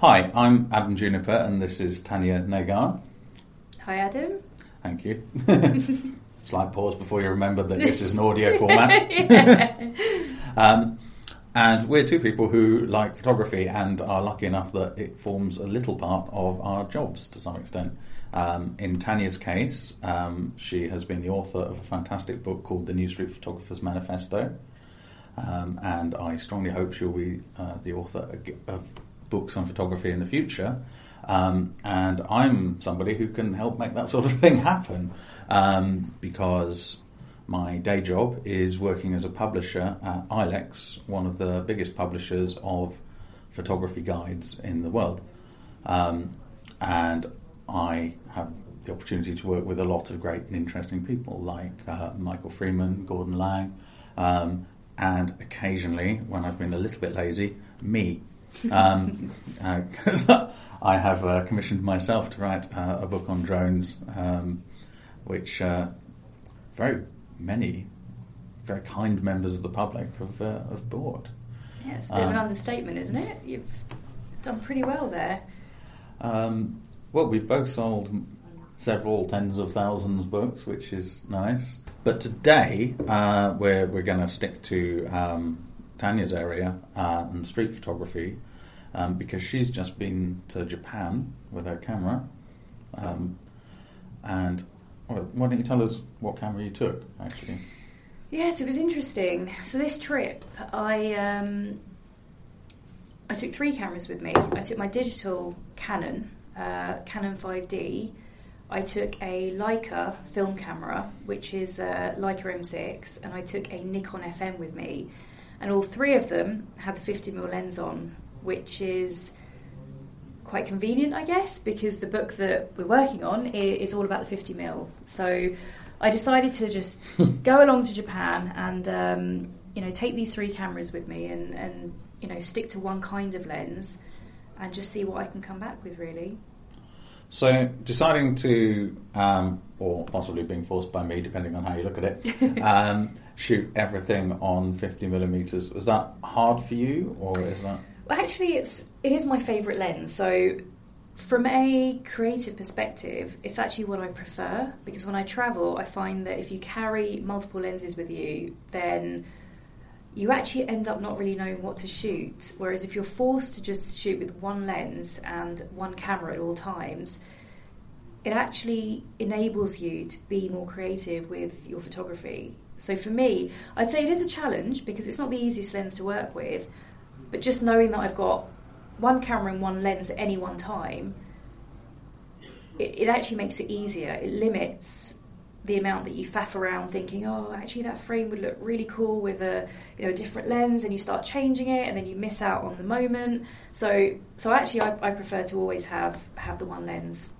Hi, I'm Adam Juniper, and this is Tanya Nagar. Hi, Adam. Thank you. Slight pause before you remember that this is an audio format. um, and we're two people who like photography and are lucky enough that it forms a little part of our jobs to some extent. Um, in Tanya's case, um, she has been the author of a fantastic book called The New Street Photographer's Manifesto. Um, and I strongly hope she'll be uh, the author of books on photography in the future. Um, and I'm somebody who can help make that sort of thing happen um, because my day job is working as a publisher at ILEX, one of the biggest publishers of photography guides in the world. Um, and I have the opportunity to work with a lot of great and interesting people like uh, Michael Freeman, Gordon Laing, um, and occasionally, when I've been a little bit lazy, me. Um, uh, I have uh, commissioned myself to write uh, a book on drones, um, which uh, very many very kind members of the public have, uh, have bought. Yeah, it's a bit of an um, understatement, isn't it? You've done pretty well there. Um, well, we've both sold several tens of thousands of books, which is nice. But today, uh, we're, we're going to stick to um, Tanya's area uh, and street photography um, because she's just been to Japan with her camera. Um, and why don't you tell us what camera you took, actually? Yes, it was interesting. So this trip, I um, I took three cameras with me. I took my digital Canon, uh, Canon 5D. I took a Leica film camera, which is a Leica M6, and I took a Nikon FM with me. And all three of them had the 50mm lens on, which is quite convenient, I guess, because the book that we're working on is, all about the 50 mil. So I decided to just go along to Japan and um, you know take these three cameras with me and, and you know stick to one kind of lens and just see what I can come back with, really. So deciding to, um, or possibly being forced by me, depending on how you look at it, um, shoot everything on 50 millimeters was that hard for you, or is that? Actually, it's it is my favourite lens. So, from a creative perspective, it's actually what I prefer because when I travel, I find that if you carry multiple lenses with you, then you actually end up not really knowing what to shoot. Whereas if you're forced to just shoot with one lens and one camera at all times, it actually enables you to be more creative with your photography. So for me, I'd say it is a challenge because it's not the easiest lens to work with, but just knowing that I've got one camera and one lens at any one time, it, it actually makes it easier. It limits the amount that you faff around thinking, oh, actually that frame would look really cool with a you know a different lens, and you start changing it, and then you miss out on the moment. So, so actually, I, I prefer to always have have the one lens.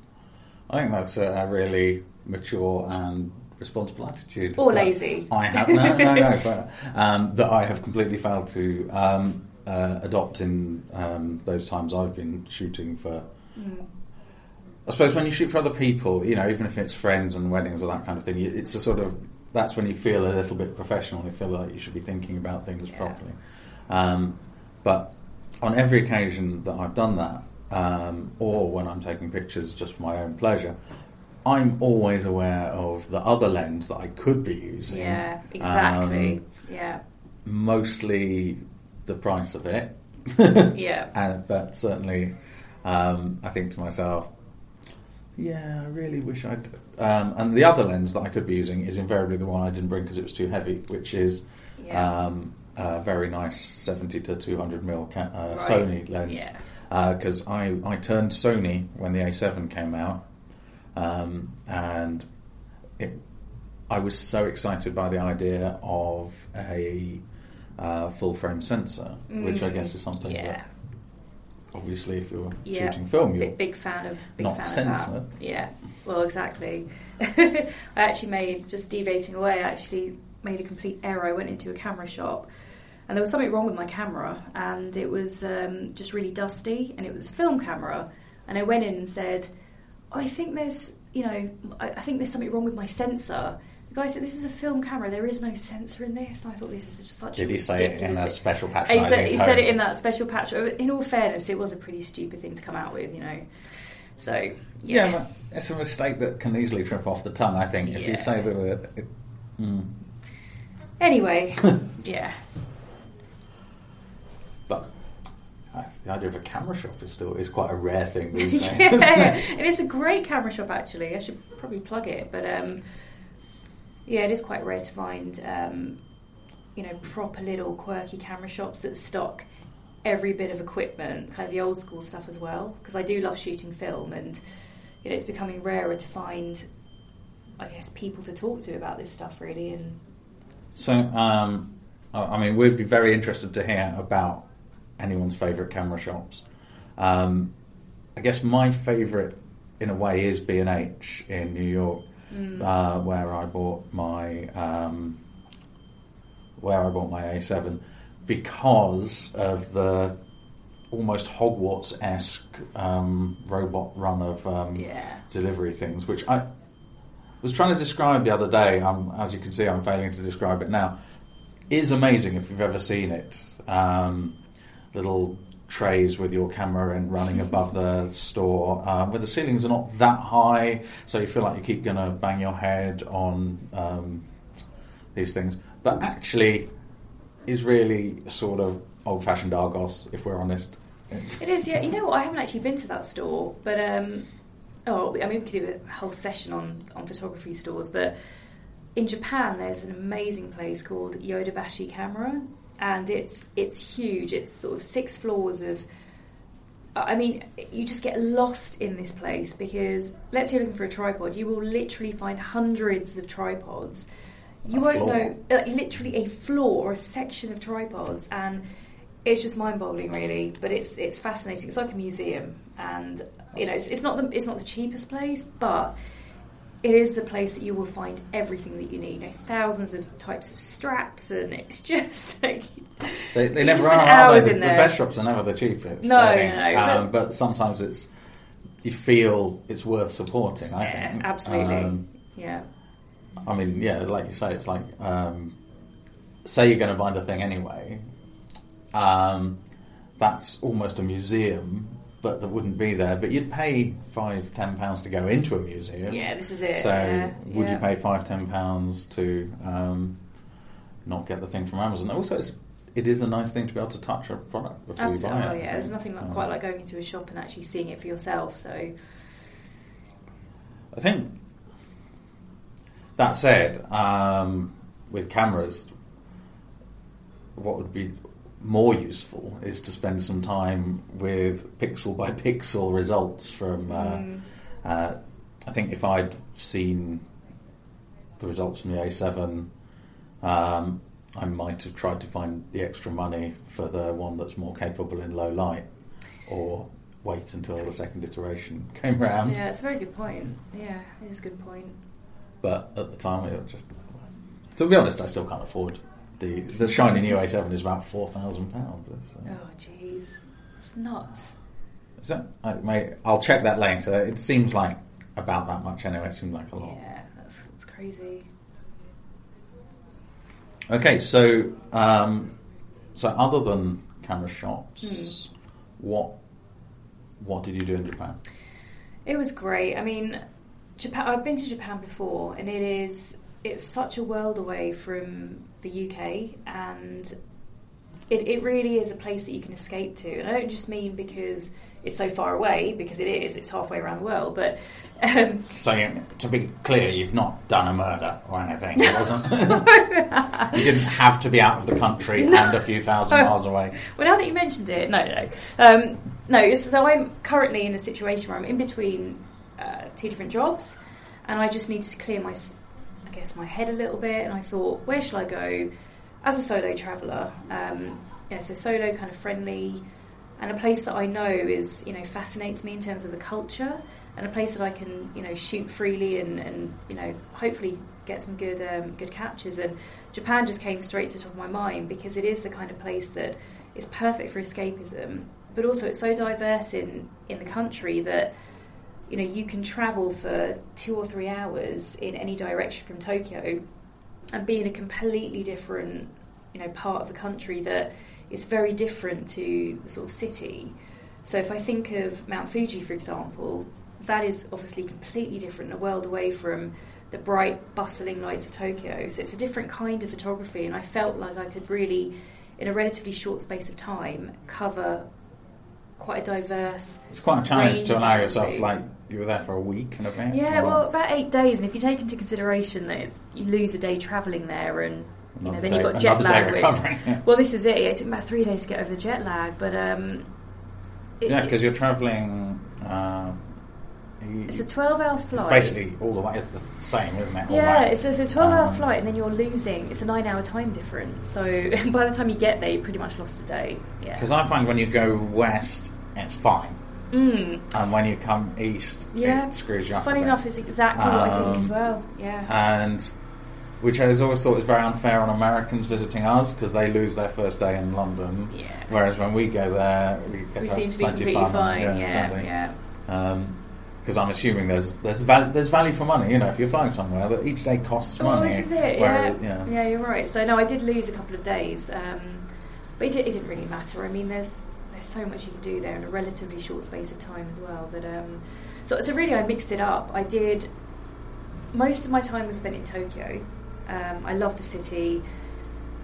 I think that's a really mature and responsible attitude. Or lazy. I have no, no, no, but, um, that I have completely failed to um, uh, adopt in um, those times I've been shooting for. Mm. I suppose when you shoot for other people, you know, even if it's friends and weddings or that kind of thing, it's a sort of that's when you feel a little bit professional. You feel like you should be thinking about things yeah. properly. Um, but on every occasion that I've done that, um, or when I'm taking pictures just for my own pleasure, I'm always aware of the other lens that I could be using. Yeah, exactly. Um, yeah. Mostly the price of it. yeah. And, but certainly, um, I think to myself, yeah, I really wish I'd. Um, and the other lens that I could be using is invariably the one I didn't bring because it was too heavy, which is yeah. um, a very nice 70 to 200 mil ca- uh, right. Sony lens. Yeah, because uh, I, I turned Sony when the A7 came out, um, and it, I was so excited by the idea of a uh, full frame sensor, mm. which I guess is something yeah. that obviously if you're yeah. shooting film you're big, big fan of big not fan sensor. Of that. Yeah, well exactly. I actually made just deviating away. I actually made a complete error. I went into a camera shop. And there was something wrong with my camera, and it was um, just really dusty, and it was a film camera. And I went in and said, oh, "I think there's, you know, I, I think there's something wrong with my sensor." The guy said, "This is a film camera. There is no sensor in this." And I thought this is just such. Did a he say it in a ridiculous- special he said, he tone? said it in that special patch. In all fairness, it was a pretty stupid thing to come out with, you know. So yeah, Yeah, it's a mistake that can easily trip off the tongue. I think if you say that. It, it, mm. anyway, yeah, But the idea of a camera shop is still is quite a rare thing these days. yeah, isn't it? and it's a great camera shop actually. I should probably plug it, but um, yeah, it is quite rare to find um, you know proper little quirky camera shops that stock every bit of equipment, kind of the old school stuff as well. Because I do love shooting film, and you know it's becoming rarer to find, I guess, people to talk to about this stuff really. And So, um, I mean, we'd be very interested to hear about anyone's favourite camera shops. Um, I guess my favourite, in a way, is B and H in New York, uh, where I bought my um, where I bought my A7 because of the almost Hogwarts esque um, robot run of um, Yeah. delivery things, which I was trying to describe the other day. Um, as you can see, I'm failing to describe it now. It is amazing if you've ever seen it. Um, little trays with your camera and running above the store, um, where the ceilings are not that high, so you feel like you keep going to bang your head on um, these things. But actually, is really sort of old-fashioned Argos, if we're honest. It is, yeah. You know what? I haven't actually been to that store, but um, oh, I mean, we could do a whole session on on photography stores. But in Japan, there's an amazing place called Yodobashi Camera, and it's it's huge. It's sort of six floors of. I mean, you just get lost in this place because let's say you're looking for a tripod, you will literally find hundreds of tripods. You A won't floor. know, uh, literally a floor or a section of tripods, and it's just mind-boggling, really. But it's it's fascinating. It's like a museum, and you know, it's, it's not the it's not the cheapest place, but it is the place that you will find everything that you need. You know, thousands of types of straps, and it's just like They, they never are, are they? The, the best shops are never the cheapest. No, I think. no, no, Um, but sometimes it's you feel it's worth supporting. I yeah, think absolutely, Um, yeah. I mean, yeah, like you say, it's like um, say you're going to find a thing anyway. Um, that's almost a museum, but that wouldn't be there. But you'd pay five, ten pounds to go into a museum. Yeah, this is it. So yeah, would yeah. you pay five, ten pounds to um, not get the thing from Amazon? Also, it's, it is a nice thing to be able to touch a product before Absolutely. you buy Oh, it. yeah. There's nothing like, Um, quite like going into a shop and actually seeing it for yourself. So I think that said, um, with cameras, what would be more useful is to spend some time with pixel by pixel results from. Uh, Mm. uh, I think if I'd seen the results from the A7, um, I might have tried to find the extra money for the one that's more capable in low light, or wait until the second iteration came round. yeah, it's a very good point. Yeah, it is a good point. But at the time, it was just. To be honest, I still can't afford the the shiny new A7 is about four thousand pounds. Oh, jeez, it's nuts. Is that? I, mate, I'll check that later. It seems like about that much anyway. It seems like a lot. Yeah, that's, that's crazy. Okay, so um, so other than camera shops, Hmm. what what did you do in Japan? It was great. I mean, Japan. I've been to Japan before, and it is it's such a world away from the UK, and it, it really is a place that you can escape to. And I don't just mean because it's so far away, because it is. It's halfway around the world, but. Um, So you, to be clear, you've not done a murder or anything. It wasn't. you didn't have to be out of the country and a few thousand miles away. Well, now that you mentioned it, no, no, no. Um, no, so I'm currently in a situation where I'm in between uh, two different jobs, and I just needed to clear my, I guess, my head a little bit. And I thought, where shall I go as a solo traveller? Um, you know, so solo, kind of friendly, and a place that I know is, you know, fascinates me in terms of the culture, and a place that I can, you know, shoot freely and, and you know, hopefully get some good um, good captures. And Japan just came straight to the top of my mind because it is the kind of place that is perfect for escapism, but also it's so diverse in in the country that you know, you can travel for two or three hours in any direction from Tokyo and be in a completely different, you know, part of the country that is very different to the sort of city. So if I think of Mount Fuji, for example, that is obviously completely different, a world away from the bright, bustling lights of Tokyo. So it's a different kind of photography, and I felt like I could really, in a relatively short space of time, cover quite a diverse. It's quite a challenge to allow yourself, like, you were there for a week and. Yeah, or well, about eight days, and if you take into consideration that you lose a day travelling there, and you know, then day- you've got jet lag. Yeah. well, this is it. It took about three days to get over the jet lag, but um, it- Yeah, because you're travelling. Uh, you- it's a twelve-hour flight. basically all the way. It's the same, isn't it? Yeah, almost? it's, it's a 12 hour Um, flight and then you're losing. It's a nine hour time difference. So by the time you get there, you pretty much lost a day. Yeah. Because I find when you go west, it's fine, Mm, and when you come east, Yeah. it screws you up. funny enough, it's exactly what I think Um, as well. Yeah. and which I always thought was very unfair on Americans visiting us because they lose their first day in London, Yeah. whereas when we go there, we get we seem to be plenty completely fun. fine. Yeah, exactly. yeah. Because I'm assuming there's there's val- there's value for money. You know, if you're flying somewhere, that each day costs Well, money. this is it. Yeah. you know, yeah, you're right. So no, I did lose a couple of days, um, but it, did, it didn't really matter. I mean, there's there's so much you can do there in a relatively short space of time as well. That um, so so really, I mixed it up. I did most of my time was spent in Tokyo. Um, I love the city,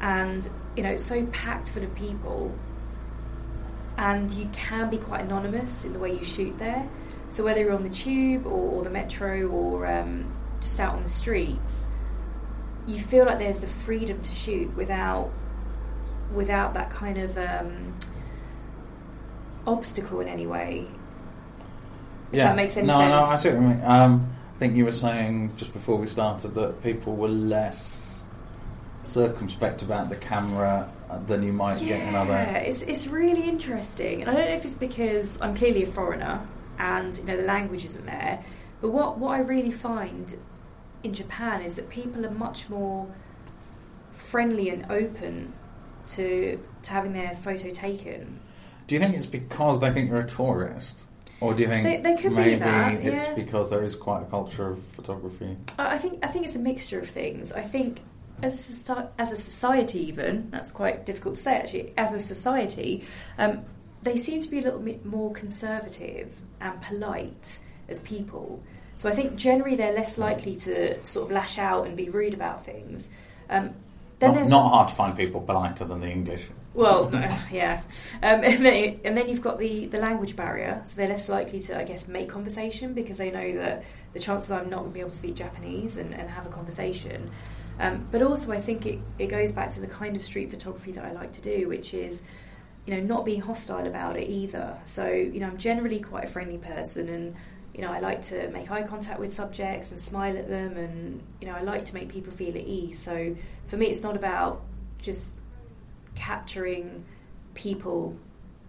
and you know it's so packed full of people, and you can be quite anonymous in the way you shoot there. So whether you're on the tube or, or the metro or um, just out on the streets, you feel like there's the freedom to shoot without without that kind of um, obstacle in any way. If that makes any no, sense. No, I see what you mean. Um, I think you were saying just before we started that people were less circumspect about the camera than you might get in Yeah, other. it's it's really interesting. And I don't know if it's because I'm clearly a foreigner and you know the language isn't there, but what what I really find in Japan is that people are much more friendly and open to to having their photo taken. Do you think it's because they think you're a tourist? Or do you think They- they could be maybe that, it's because there is quite a culture of photography? I I think I think it's a mixture of things. I think as a, as a society, even that's quite difficult to say actually. As a society, um, they seem to be a little bit more conservative and polite as people. So I think generally they're less likely to sort of lash out and be rude about things. Um, then Not, there's not hard to find people politer than the English. well, yeah, um, and, then, and then you've got the, the language barrier, so they're less likely to, I guess, make conversation because they know that the chances are I'm not going to be able to speak Japanese and, and have a conversation. Um, but also, I think it, it goes back to the kind of street photography that I like to do, which is, you know, not being hostile about it either. So, you know, I'm generally quite a friendly person and, you know, I like to make eye contact with subjects and smile at them and, you know, I like to make people feel at ease. So for me, it's not about just capturing people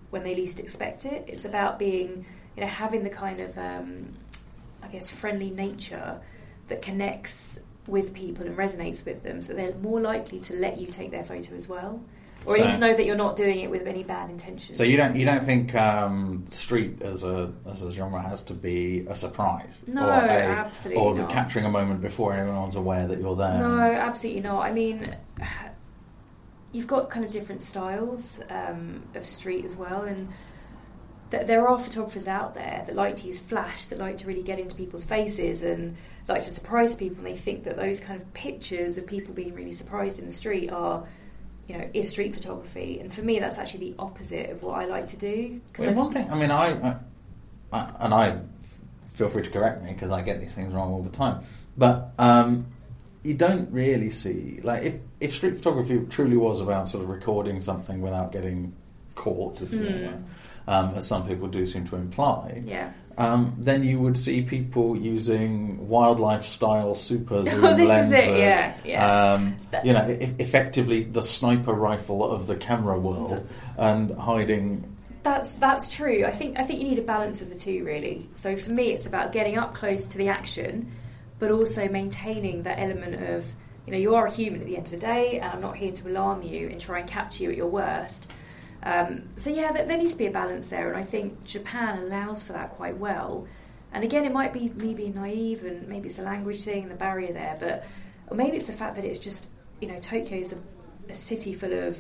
when they least expect it. It's about being, you know, having the kind of, um, I guess, friendly nature that connects with people and resonates with them, so they're more likely to let you take their photo as well, or at least know that you're not doing it with any bad intention. So you don't you don't think um, street as a as a genre has to be a surprise? No, or a, absolutely Or the not. capturing a moment before everyone's aware that you're there. No, absolutely not. I mean, you've got kind of different styles um, of street as well, and th- there are photographers out there that like to use flash, that like to really get into people's faces and like to surprise people. And they think that those kind of pictures of people being really surprised in the street are, you know, is street photography. And for me, that's actually the opposite of what I like to do. Well, one thing, I mean, I, I, I and I feel free to correct me because I get these things wrong all the time. But um, you don't really see like if if street photography truly was about sort of recording something without getting caught, if you Hmm. know, um, as some people do seem to imply. yeah. Um, then you would see people using wildlife style super zoom Oh, this is lenses. it, yeah, yeah. Um, you know, e- effectively the sniper rifle of the camera world, and hiding That's that's true. I think I think you need a balance of the two really. So for me, it's about getting up close to the action, but also maintaining that element of you know you are a human at the end of the day, and I'm not here to alarm you and try and capture you at your worst. Um, so yeah, there, there needs to be a balance there, and I think Japan allows for that quite well. And again, it might be me being naive, and maybe it's the language thing and the barrier there, but or maybe it's the fact that it's just you know Tokyo is a, a city full of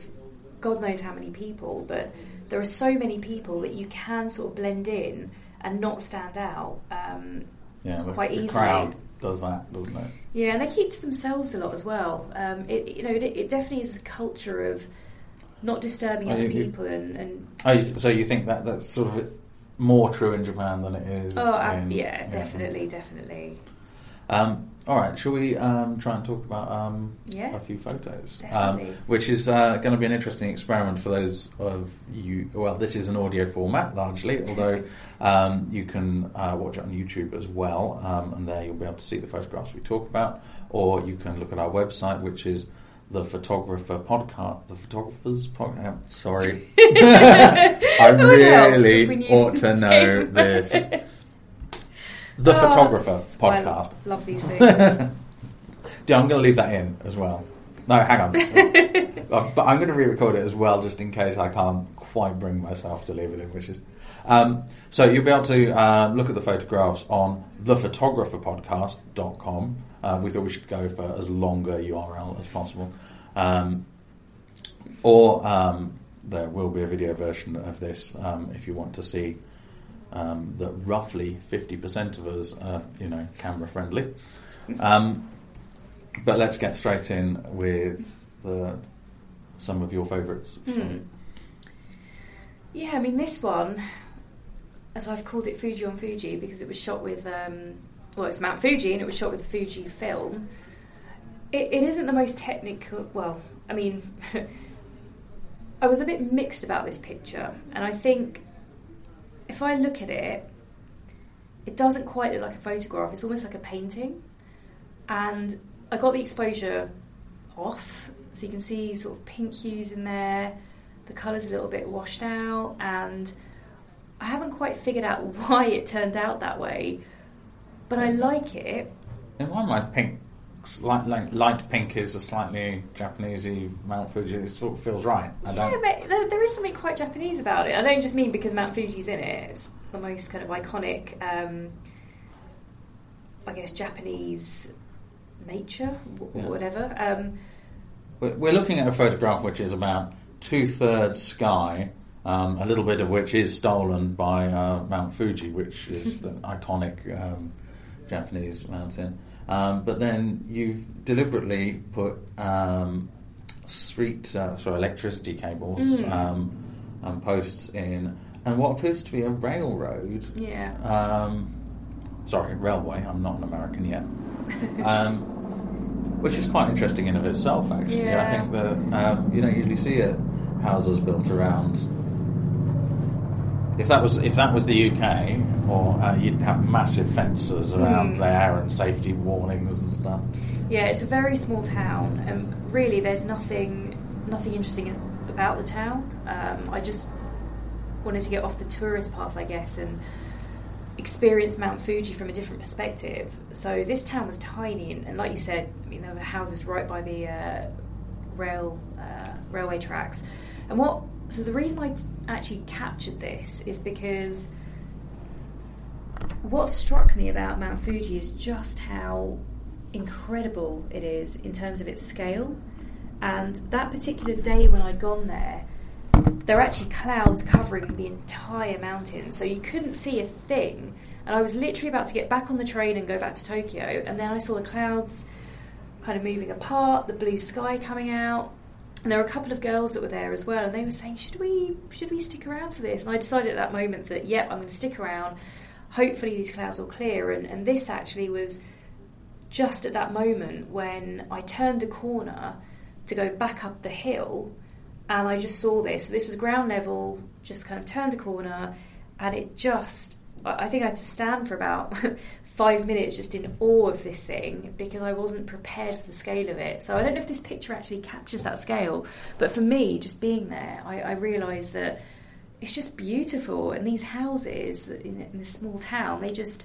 God knows how many people, but there are so many people that you can sort of blend in and not stand out. Um, Yeah, the, quite the easily. crowd does that, doesn't it? yeah, and they keep to themselves a lot as well. Um, it, you know, it, it definitely is a culture of not disturbing other you- people and, and Oh, so you think that that's sort of more true in Japan than it is? oh, in, yeah, definitely, definitely. Um, all right, shall we um, try and talk about um, Yeah. a few photos? Um, which is uh, going to be an interesting experiment for those of you. Well, this is an audio format largely, although um, you can uh, watch it on YouTube as well, um, and there you'll be able to see the photographs we talk about, or you can look at our website, which is the photographer podcast, the photographers podcast. Sorry, I It would help really ought to know this. The Oh, photographer podcast. Love these things. Yeah, I'm going to leave that in as well. No, hang on. Uh, but I'm going to re-record it as well, just in case I can't quite bring myself to leave it in, which is. Um, so you'll be able to uh, look at the photographs on thephotographerpodcast.com. Uh, we thought we should go for as long a URL as possible. Um, or um, there will be a video version of this um, if you want to see um, that roughly 50% of us are, you know, camera friendly. Um, but let's get straight in with the, some of your favourites. Hmm. Yeah, I mean this one, as I've called it Fuji on Fuji because it was shot with, um, well, it's Mount Fuji and it was shot with the Fuji film. It, it isn't the most technical. Well, I mean, I was a bit mixed about this picture, and I think if I look at it, it doesn't quite look like a photograph. It's almost like a painting, and I got the exposure off, so you can see sort of pink hues in there. The colours a little bit washed out, and I haven't quite figured out why it turned out that way, but I like it. In my mind, pink, light, light, light pink is a slightly Japanesey Mount Fuji. It sort of feels right. I Yeah, don't. but there, there is something quite Japanese about it. I don't just mean because Mount Fuji's in it. It's the most kind of iconic, um, I guess, Japanese nature, w- Yeah. whatever. Um, We're we're looking at a photograph which is about two thirds sky, um, a little bit of which is stolen by uh, Mount Fuji, which is the iconic um, Japanese mountain. Um, but then you've deliberately put um, street, uh, sorry, electricity cables Mm. um, and posts in, and what appears to be a railroad. yeah. Um, sorry, railway. I'm not an American yet. Um, which is quite interesting in of itself, actually. I think that um, you don't usually see it houses built around. If that was if that was the UK, or uh, you'd have massive fences around Mm. there and safety warnings and stuff. Yeah, it's a very small town, and really, there's nothing nothing interesting about the town. Um, I just wanted to get off the tourist path, I guess, and experience Mount Fuji from a different perspective. So this town was tiny, and, and like you said, I mean, there were houses right by the uh, rail uh, railway tracks. And what? So the reason I actually captured this is because what struck me about Mount Fuji is just how incredible it is in terms of its scale. And that particular day when I'd gone there, there were actually clouds covering the entire mountain, so you couldn't see a thing. And I was literally about to get back on the train and go back to Tokyo, and then I saw the clouds kind of moving apart, the blue sky coming out, and there were a couple of girls that were there as well, and they were saying, "Should we, should we stick around for this?" And I decided at that moment that, yep, I'm going to stick around. Hopefully, these clouds will clear. And, and this actually was just at that moment when I turned a corner to go back up the hill, and I just saw this. This was ground level. Just kind of turned a corner, and it just. I think I had to stand for about five minutes just in awe of this thing because I wasn't prepared for the scale of it. So I don't know if this picture actually captures that scale, but for me, just being there, I, I realised that it's just beautiful. And these houses in, in this small town, they just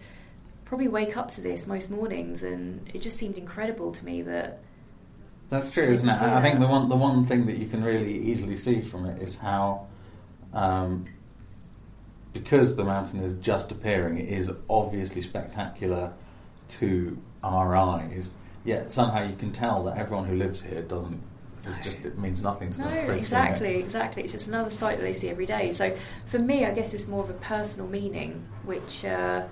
probably wake up to this most mornings, and it just seemed incredible to me that That's true, isn't it? I think the one the one thing that you can really easily see from it is how um, because the mountain is just appearing, it is obviously spectacular to our eyes. Yet somehow you can tell that everyone who lives here doesn't. It's just it means nothing to No, them. They've exactly, it. exactly. It's just another sight that they see every day. So for me, I guess it's more of a personal meaning, which uh,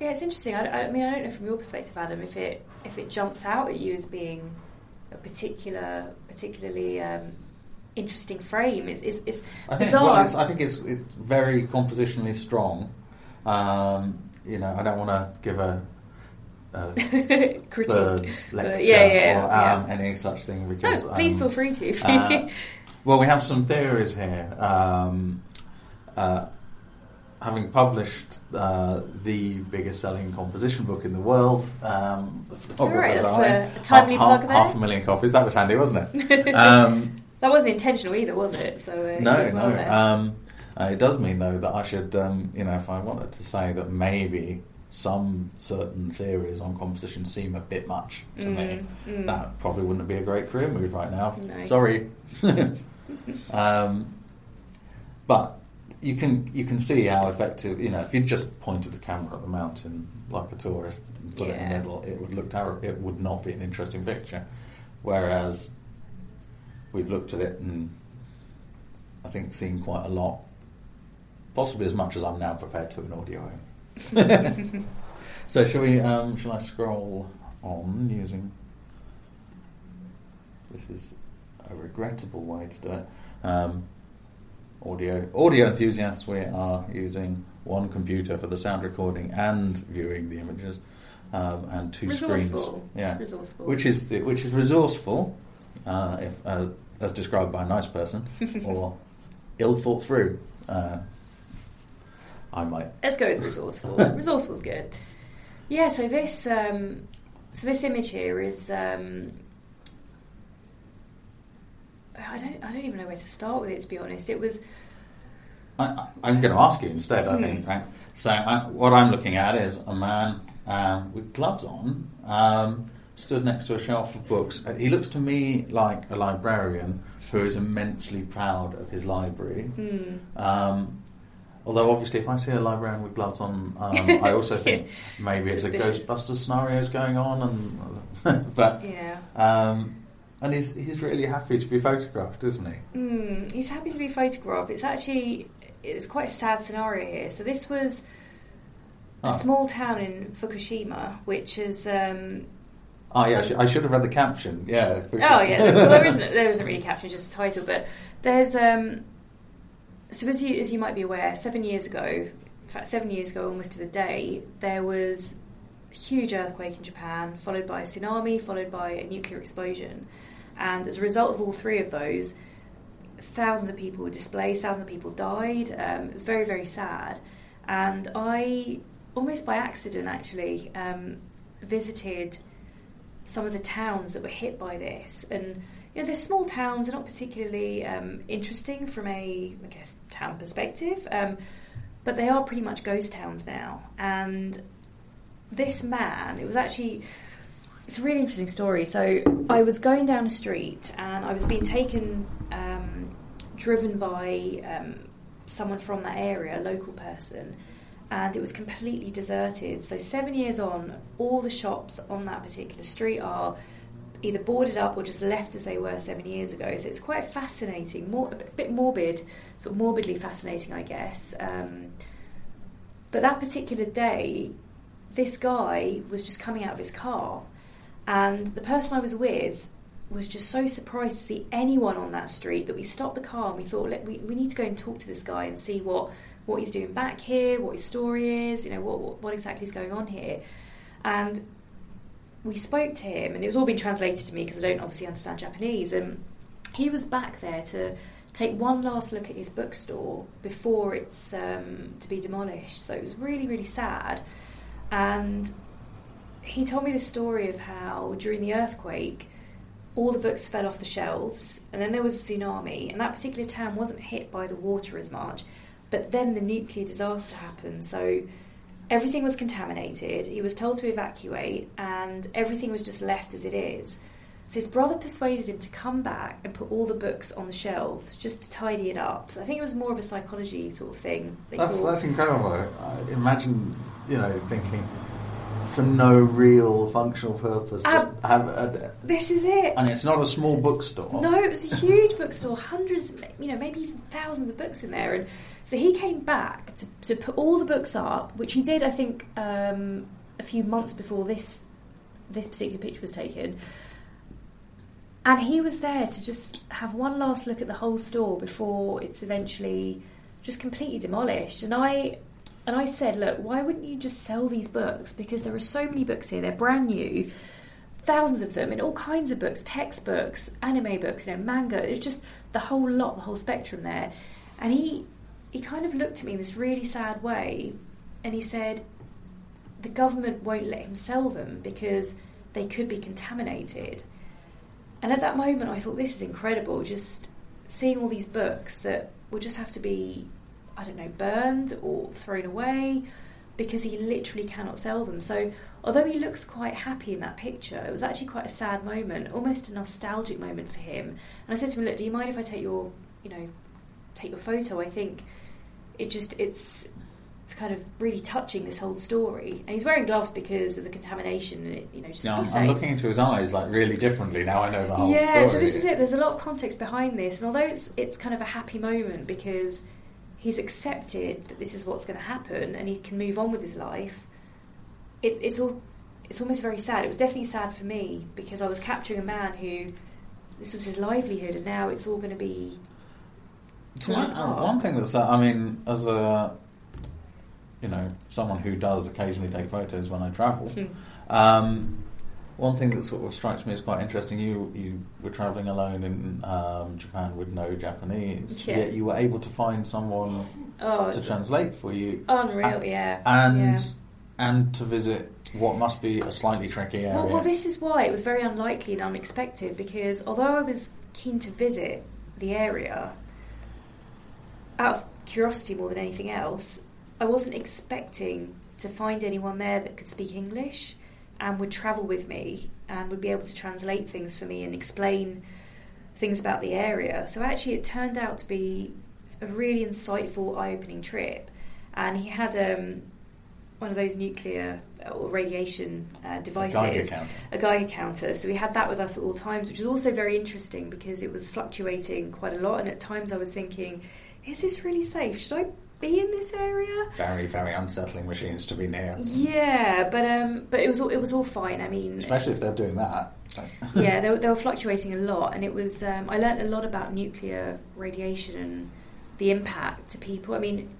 yeah, it's interesting. I, I mean, I don't know from your perspective, Adam, if it if it jumps out at you as being a particular, particularly um, interesting frame. It's, it's, it's I think, bizarre. well, it's, I think it's it's very compositionally strong. Um, you know, I don't want to give a, a Critique. lecture yeah, yeah, or yeah. um, any such thing because No, please um, feel free to. uh, well, we have some theories here. Um, uh, having published uh, the biggest selling composition book in the world, um, Alright, Eye, that's a- a timely half, plug half, there. half a million copies. That was handy, wasn't it? um, that wasn't intentional either, was it? So uh, no, well no. Um, uh, it does mean though that I should, um, you know, if I wanted to say that maybe some certain theories on composition seem a bit much to me, Mm, mm. that probably wouldn't be a great career move right now. No. Sorry. um, but you can you can see how effective. You know, if you just pointed the camera at the mountain like a tourist and put it in the middle, it would look terrible. It would not be an interesting picture. Whereas we've looked at it and I think seen quite a lot, possibly as much as I'm now prepared to in audio. so shall we? Um, shall I scroll on using? This is a regrettable way to do it. Um, audio audio enthusiasts, we are using one computer for the sound recording and viewing the images, um, and two screens. Yeah, It's resourceful. which is which is resourceful, uh, if uh, as described by a nice person, or ill thought through. Uh, I might. Let's go with resourceful. Resourceful's good. Yeah. So this, um, so this image here is. Um, I don't. I don't even know where to start with it. To be honest, it was. I, I'm going to ask you instead. I think. Hmm. Right? So I, what I'm looking at is a man um, with gloves on, um, stood next to a shelf of books. He looks to me like a librarian who is immensely proud of his library. Hmm. Um, although obviously, if I see a librarian with gloves on, um, I also think maybe it's Suspicious. a Ghostbusters scenarios going on, and but Yeah. um, and he's he's really happy to be photographed, isn't he? Mm, he's happy to be photographed. It's actually it's quite a sad scenario here. So this was a Oh. small town in Fukushima, which is um, Oh yeah, I should, I should have read the caption. Yeah. oh yeah. Well, there isn't there isn't really a caption, just a title. But there's um, so as you as you might be aware, seven years ago, in fact seven years ago, almost to the day, there was a huge earthquake in Japan, followed by a tsunami, followed by a nuclear explosion, and as a result of all three of those, thousands of people were displaced, thousands of people died. Um, it was very, very sad. And I, almost by accident actually, um, visited some of the towns that were hit by this. And, you know, they're small towns, they're not particularly um, interesting from a, I guess, town perspective, um, but they are pretty much ghost towns now. And this man, it was actually it's a really interesting story. So I was going down a street and I was being taken, um, driven by um, someone from that area, a local person, and it was completely deserted. So seven years on, all the shops on that particular street are either boarded up or just left as they were seven years ago. So it's quite fascinating, more, a bit morbid, sort of morbidly fascinating, I guess. Um, but that particular day, this guy was just coming out of his car, and the person I was with was just so surprised to see anyone on that street that we stopped the car and we thought, we, we need to go and talk to this guy and see what, what he's doing back here, what his story is, you know, what, what, what exactly is going on here. And we spoke to him, and it was all being translated to me because I don't obviously understand Japanese. And he was back there to take one last look at his bookstore before it's um, to be demolished. So it was really, really sad. And he told me the story of how during the earthquake, all the books fell off the shelves, and then there was a tsunami, and that particular town wasn't hit by the water as much. But then the nuclear disaster happened, so everything was contaminated. He was told to evacuate, and everything was just left as it is. So his brother persuaded him to come back and put all the books on the shelves just to tidy it up. So I think it was more of a psychology sort of thing. That's, that's incredible. I imagine, you know, thinking for no real functional purpose, just have a, this is it. and it's not a small bookstore. No, it was a huge bookstore, hundreds, you know, maybe even thousands of books in there. And so he came back to, to put all the books up, which he did, I think, um, a few months before this this particular picture was taken. And he was there to just have one last look at the whole store before it's eventually just completely demolished. And I and I said, look, why wouldn't you just sell these books? Because there are so many books here; they're brand new, thousands of them, and all kinds of books, textbooks, anime books, you know, manga. It's just the whole lot, the whole spectrum there. And he he kind of looked at me in this really sad way, and he said, the government won't let him sell them because they could be contaminated. And at that moment, I thought, this is incredible. Just seeing all these books that will just have to be, I don't know, burned or thrown away because he literally cannot sell them. So, although he looks quite happy in that picture, it was actually quite a sad moment, almost a nostalgic moment for him. And I said to him, "Look, do you mind if I take your, you know, take your photo? I think it just it's it's kind of really touching this whole story. And he's wearing gloves because of the contamination, and it, you know, just Yeah, to I'm, I'm looking into his eyes like really differently now. I know the whole yeah, story. so this is it. There's a lot of context behind this, and although it's it's kind of a happy moment because he's accepted that this is what's going to happen and he can move on with his life, it, it's all it's almost very sad. It was definitely sad for me because I was capturing a man who this was his livelihood, and now it's all going to be. One, one thing that's, I mean, as a, you know, someone who does occasionally take photos when I travel, Hmm. um, one thing that sort of strikes me as quite interesting, you you were travelling alone in um, Japan with no Japanese, Yeah. yet you were able to find someone Oh, to translate for you, unreal! and- yeah, and yeah. and to visit what must be a slightly tricky area. Well, well, this is why it was very unlikely and unexpected because although I was keen to visit the area out of curiosity more than anything else, I wasn't expecting to find anyone there that could speak English and would travel with me and would be able to translate things for me and explain things about the area. So actually, it turned out to be a really insightful, eye-opening trip. And he had um, one of those nuclear or radiation uh, devices, Geiger counter. a Geiger counter. So we had that with us at all times, which was also very interesting because it was fluctuating quite a lot. And at times, I was thinking, "Is this really safe? Should I be in this area?" Very, very unsettling machines to be near, Yeah, but um, but it was all, it was all fine. I mean, especially if they're doing that. yeah, they, were- they were fluctuating a lot, and it was. Um, I learned a lot about nuclear radiation and the impact to people. I mean,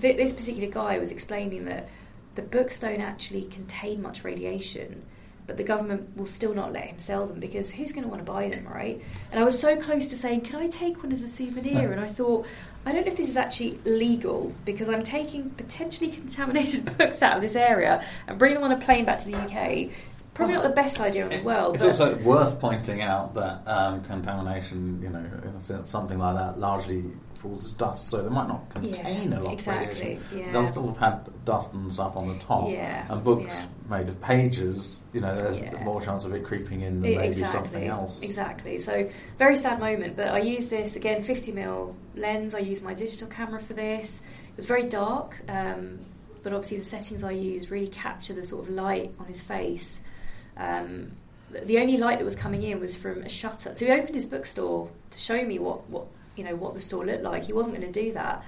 th- this particular guy was explaining that the books don't actually contain much radiation, but the government will still not let him sell them because who's going to want to buy them, right? And I was so close to saying, "Can I take one as a souvenir?" And I thought. I don't know if this is actually legal because I'm taking potentially contaminated books out of this area and bringing them on a plane back to the UK. Probably not the best idea in the world. It's also worth pointing out that um, contamination, you know, in a sense, something like that, largely falls as dust, so they might not contain Yeah, a lot exactly, of radiation. yeah. They'll still have had dust and stuff on the top. Yeah, And books made of pages, you know, there's more chance of it creeping in than E- maybe exactly, something else. Exactly. So very sad moment, but I use this again, 50 mm lens. I use my digital camera for this. It was very dark, um, but obviously the settings I used really capture the sort of light on his face. Um, the- the only light that was coming in was from a shutter. So he opened his bookstore to show me what, what you know what the store looked like. He wasn't going to do that,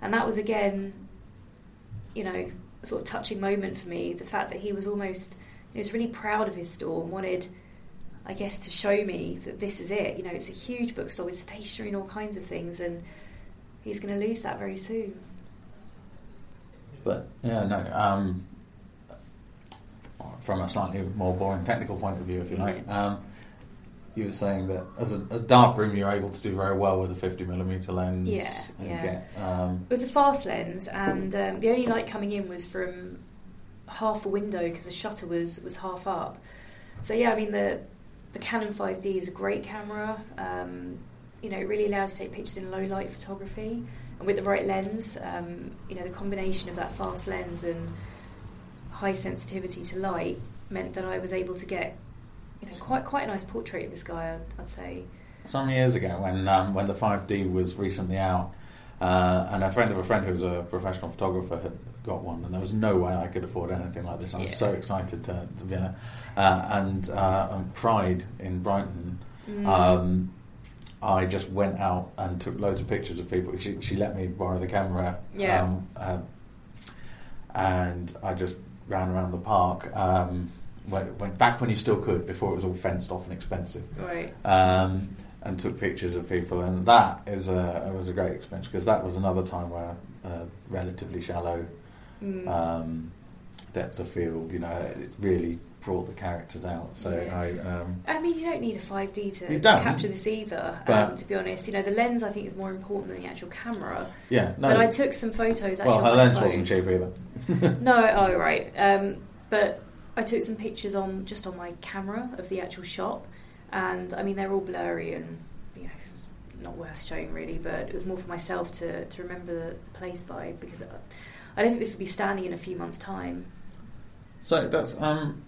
and that was again, you know, a sort of touching moment for me. The fact that he was almost he was really proud of his store and wanted, I guess, to show me that this is it. You know, it's a huge bookstore with stationery and all kinds of things, and he's going to lose that very soon. But, yeah, no, um, from a slightly more boring technical point of view, if you like, um, you were saying that as a, a dark room, you're able to do very well with a 50mm lens. Yeah, and yeah. get um, It was a fast lens, and um, the only light coming in was from half a window because the shutter was was half up. So yeah, I mean the the Canon 5D is a great camera. Um, you know, it really allows you to take pictures in low light photography, and with the right lens, um, you know, the combination of that fast lens and high sensitivity to light meant that I was able to get you know, quite quite a nice portrait of this guy. I'd, I'd say. Some years ago, when um, when the 5D was recently out, uh, and a friend of a friend who was a professional photographer had got one, and there was no way I could afford anything like this. I was Yeah. so excited to, to be in it. Uh, and uh, on Pride in Brighton, Mm. um, I just went out and took loads of pictures of people. She, she let me borrow the camera. Yeah. Um, uh, and I just ran around the park. Um, went, went back when you still could, before it was all fenced off and expensive Right. um, and took pictures of people, and that is a it was a great experience because that was another time where uh, relatively shallow Mm. um, depth of field, you know, it really brought the characters out. So Yeah. I, um, I mean, you don't need a 5D to capture this either. But- um, to be honest, you know, the lens I think is more important than the actual camera. yeah, no. But I took some photos. Actually well, her my lens phone. wasn't cheap either. No, oh right. Um, but I took some pictures on just on my camera of the actual shop, and I mean they're all blurry and you know not worth showing really. But it was more for myself to to remember the place by because I, don't think this will be standing in a few months' time. So that's um,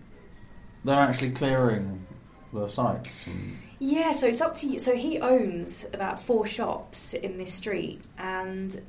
they're actually clearing the sites. And, Yeah, so it's up to you. So he owns about four shops in this street, and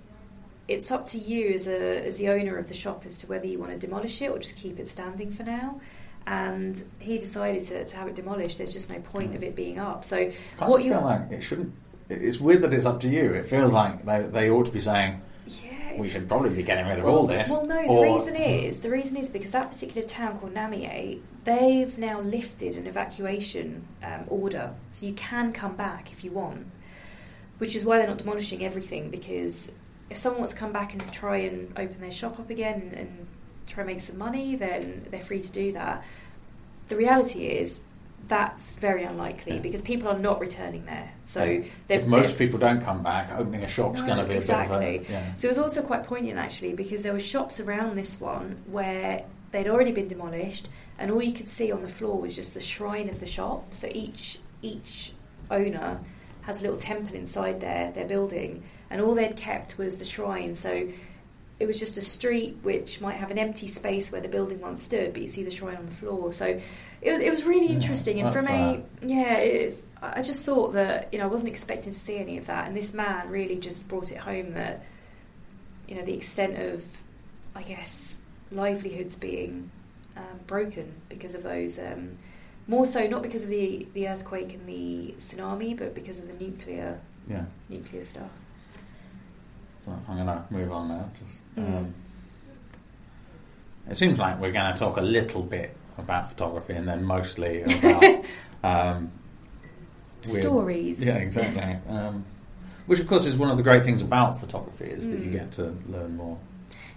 it's up to you as a as the owner of the shop as to whether you want to demolish it or just keep it standing for now. And he decided to, to have it demolished. There's just no point of it being up. So what you feel like it shouldn't. It's weird that it's up to you. It feels like they, they ought to be saying yeah, we should probably be getting rid of well, all this. Well, no. The or- reason is the reason is because that particular town called Namie, they've now lifted an evacuation um, order, so you can come back if you want. Which is why they're not demolishing everything because if someone wants to come back and try and open their shop up again and, and try and make some money, then they're free to do that. The reality is that's very unlikely Yeah. because people are not returning there. So Yeah. if most people don't come back, opening a shop's No, going to be exactly. a bit of a yeah. So it was also quite poignant actually because there were shops around this one where they'd already been demolished and all you could see on the floor was just the shrine of the shop. So each each owner has a little temple inside their, their building and all they'd kept was the shrine. So it was just a street which might have an empty space where the building once stood, but you see the shrine on the floor. So it was, it was really Yeah, interesting. And that's, from a yeah, I just thought that you know I wasn't expecting to see any of that, and this man really just brought it home that you know the extent of I guess livelihoods being um, broken because of those. Um, more so, not because of the, the earthquake and the tsunami, but because of the nuclear yeah. nuclear stuff. So I'm going to move on now. Just Mm. um, it seems like we're going to talk a little bit about photography and then mostly about um, weird- Stories. Yeah, exactly. um, which, of course, is one of the great things about photography is that you Mm. get to learn more.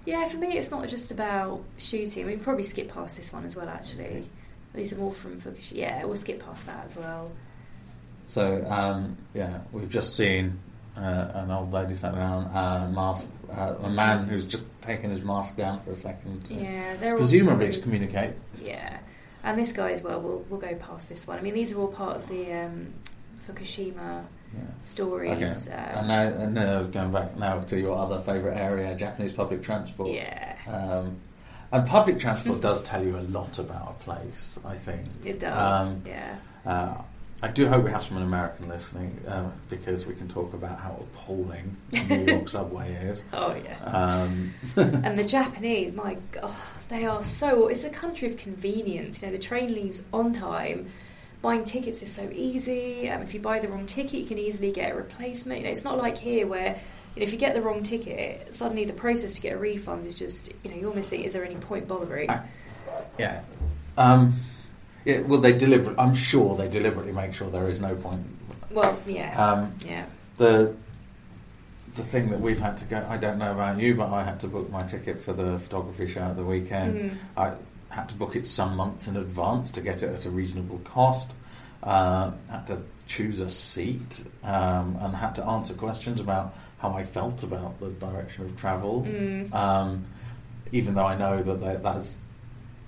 Yeah, for me, it's not just about shooting. We can probably skip past this one as well. Actually, These are more from Fukushima. Yeah, we'll skip past that as well. So um, yeah, we've just seen uh, an old lady sat down, uh, mask, uh, a man who's just taken his mask down for a second, Yeah, they're presumably to communicate. Yeah, and this guy as well. We'll we'll go past this one. I mean, these are all part of the um, Fukushima Yeah. stories. Okay. um, and now, and now going back now to your other favourite area, Japanese public transport. yeah, Um, and public transport does tell you a lot about a place, I think. it does. Um, yeah, uh, I do hope we have some American listening um, because we can talk about how appalling the New York subway is. oh yeah. Um, and the Japanese, my God, they are so. It's a country of convenience. You know, the train leaves on time. Buying tickets is so easy. Um, if you buy the wrong ticket, you can easily get a replacement. You know, it's not like here where you know, if you get the wrong ticket, suddenly the process to get a refund is just you know you almost think is there any point bothering? I- yeah. Um, yeah. Well, they deliberately. I'm sure they deliberately make sure there is no point. Well, yeah, Um, yeah, the the thing that we've had to go. I don't know about you, but I had to book my ticket for the photography show at the weekend. Mm. I had to book it some months in advance to get it at a reasonable cost. Uh, had to choose a seat um, and had to answer questions about how I felt about the direction of travel. Mm. Um, even though I know that they- that's,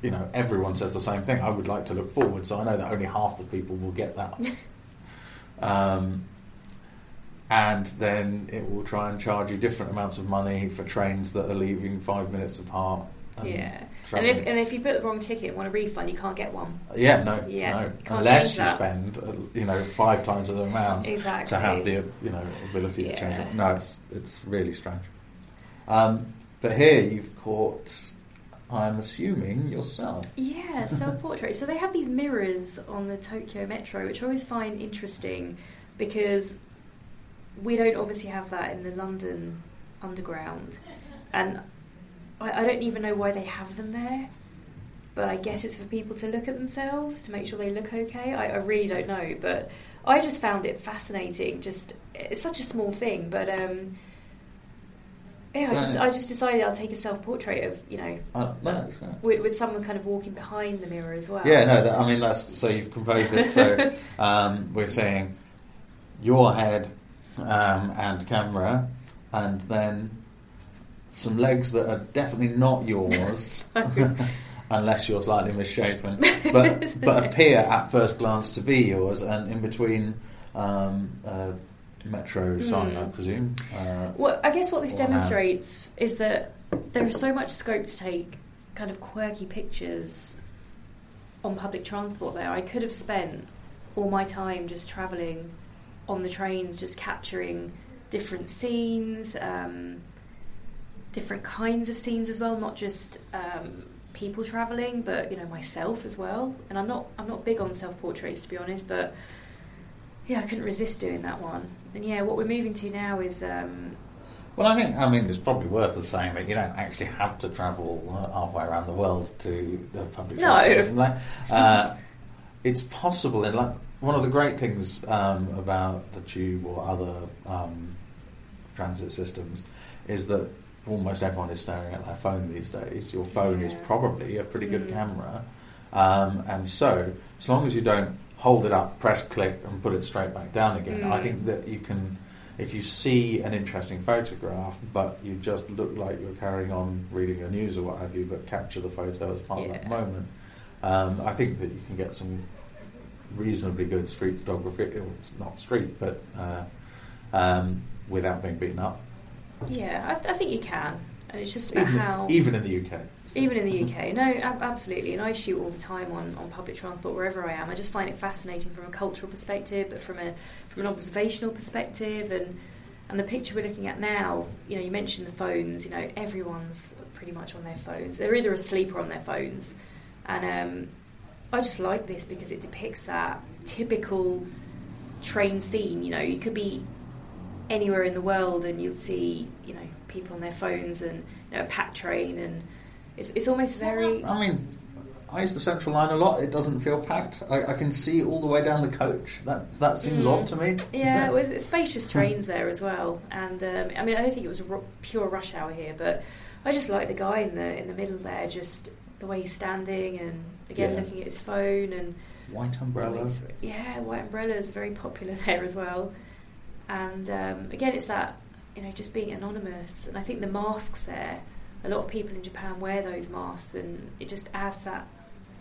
you know, everyone says the same thing. I would like to look forward, so I know that only half the people will get that. um, and then it will try and charge you different amounts of money for trains that are leaving five minutes apart yeah. And if and if you book the wrong ticket and want a refund, you can't get one. yeah, no, Yeah, no. you can't Unless you spend, uh, you know, five times the amount Exactly. to have the, you know, ability to change it. No, it's it's really strange. Um, but here you've caught, I'm assuming yourself. Yeah, self portrait. so they have these mirrors on the Tokyo Metro, which I always find interesting because we don't obviously have that in the London Underground, and I, I don't even know why they have them there. But I guess it's for people to look at themselves to make sure they look okay. I, I really don't know, but I just found it fascinating. Just it's such a small thing, but um, yeah, I just I just decided I'll take a self portrait of you know Uh, with, with someone kind of walking behind the mirror as well. Yeah, no, that, I mean that's so you've composed it. So um, we're saying your head um, and camera, and then some legs that are definitely not yours, unless you're slightly misshapen, but but appear at first glance to be yours, and in between. Um, uh, Metro sign, I presume. Uh, Well, I guess what this hand. demonstrates is that there is so much scope to take kind of quirky pictures on public transport there. I could have spent all my time just travelling on the trains, just capturing different scenes, um, different kinds of scenes as well, not just um, people travelling, but you know myself as well. And I'm not I'm not big on self portraits to be honest, but yeah, I couldn't resist doing that one. And yeah, what we're moving to now is um, Well, I think I mean it's probably worth the saying that you don't actually have to travel uh, halfway around the world to the public No. uh, it's possible in like one of the great things um, about the tube or other um, transit systems is that almost everyone is staring at their phone these days. Your phone is probably a pretty good Mm. camera, um, and so as long as you don't hold it up, press click, and put it straight back down again, I Mm. think that you can if you see an interesting photograph, but you just look like you're carrying on reading your news or what have you, but capture the photo as part of that moment, um, I think that you can get some reasonably good street photography. It's not street, but uh, um, without being beaten up. Yeah, I, I think you can, and it's just about Even, how even in the UK. even in the UK. No, ab- absolutely, and I shoot all the time on, on public transport wherever I am. I just find it fascinating from a cultural perspective, but from a from an observational perspective, and and the picture we're looking at now. You know, you mentioned the phones. You know, everyone's pretty much on their phones. They're either asleep or on their phones, and um, I just like this because it depicts that typical train scene. You know, you could be anywhere in the world and you'll see, you know, people on their phones and you know, a packed train and it's, it's almost very I mean, I use the central line a lot. It doesn't feel packed. I, I can see all the way down the coach. That that seems Mm. odd to me. yeah, it was spacious trains there as well. And um, I mean, I don't think it was a pure rush hour here, but I just like the guy in the in the middle there, just the way he's standing and again Yeah. looking at his phone and White umbrella. Yeah, white umbrella is very popular there as well. And um, again, it's that you know just being anonymous. And I think the masks there, a lot of people in Japan wear those masks, and it just adds that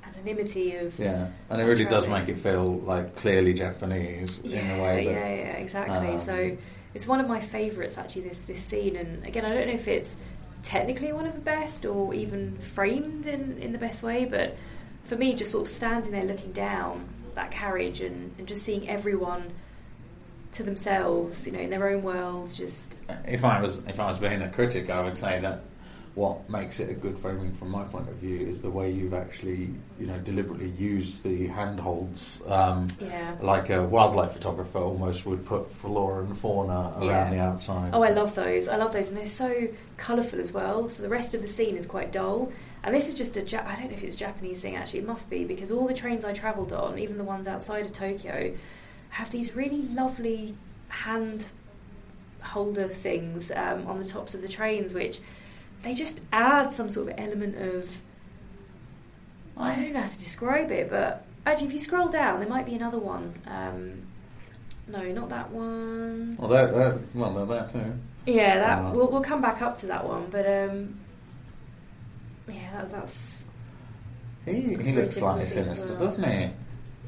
anonymity of Yeah, and it really does make it feel like clearly Japanese in a way that yeah, yeah, exactly. um, so it's one of my favourites actually. This this scene, and again, I don't know if it's technically one of the best or even framed in in the best way, but for me, just sort of standing there looking down that carriage and, and just seeing everyone to themselves, you know, in their own world, just if I was if I was being a critic, I would say that what makes it a good framing from my point of view is the way you've actually you know deliberately used the handholds, um, yeah. like a wildlife photographer almost would put flora and fauna around Yeah. the outside. Oh, I love those. I love those, and they're so colourful as well. So the rest of the scene is quite dull. And this is just a ja- I don't know if it's a Japanese thing actually. It must be because all the trains I travelled on, even the ones outside of Tokyo, have these really lovely hand holder things um, on the tops of the trains, which they just add some sort of element of. I don't know how to describe it, but actually, if you scroll down, there might be another one. Um, no, not that one. Well, they're, they're, well, there too. Yeah, that Uh, we'll we'll come back up to that one, but um, yeah, that, that's. He, That's he looks slightly sinister, well. doesn't he?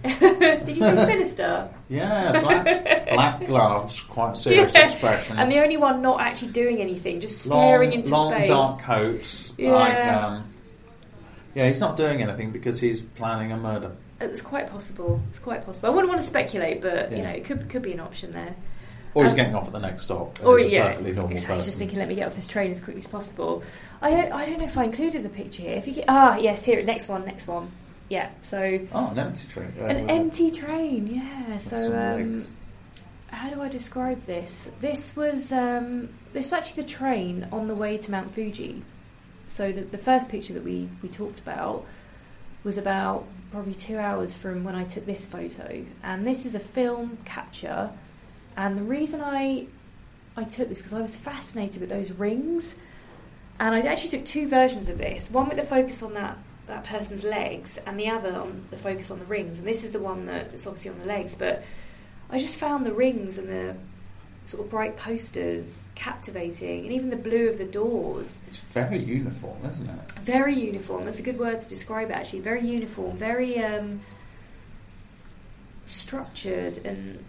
Did you say sinister? Yeah, black, black gloves, quite serious Yeah. expression. And the only one not actually doing anything, just staring long, into long space. dark coat, Yeah. like um, Yeah, he's not doing anything because he's planning a murder. It's quite possible. It's quite possible. I wouldn't want to speculate, but you know, it could could be an option there. Or he's Um, getting off at the next stop. Or yeah, perfectly normal exactly. person. Just thinking, let me get off this train as quickly as possible. I don't, I don't know if I included the picture here. If you get, ah, yes, here, next one, next one. Yeah, so Oh, an empty train. Uh, an empty train. Yeah, so um, how do I describe this? This was um, this was actually the train on the way to Mount Fuji. So the, the first picture that we, we talked about was about probably two hours from when I took this photo, and this is a film capture. And the reason I I took this because I was fascinated with those rings, and I actually took two versions of this. One with the focus on that that person's legs, and the other on the focus on the rings. And this is the one that's obviously on the legs, but I just found the rings and the sort of bright posters captivating, and even the blue of the doors. It's very uniform, isn't it? Very uniform. That's a good word to describe it. Actually, very uniform, very um, structured and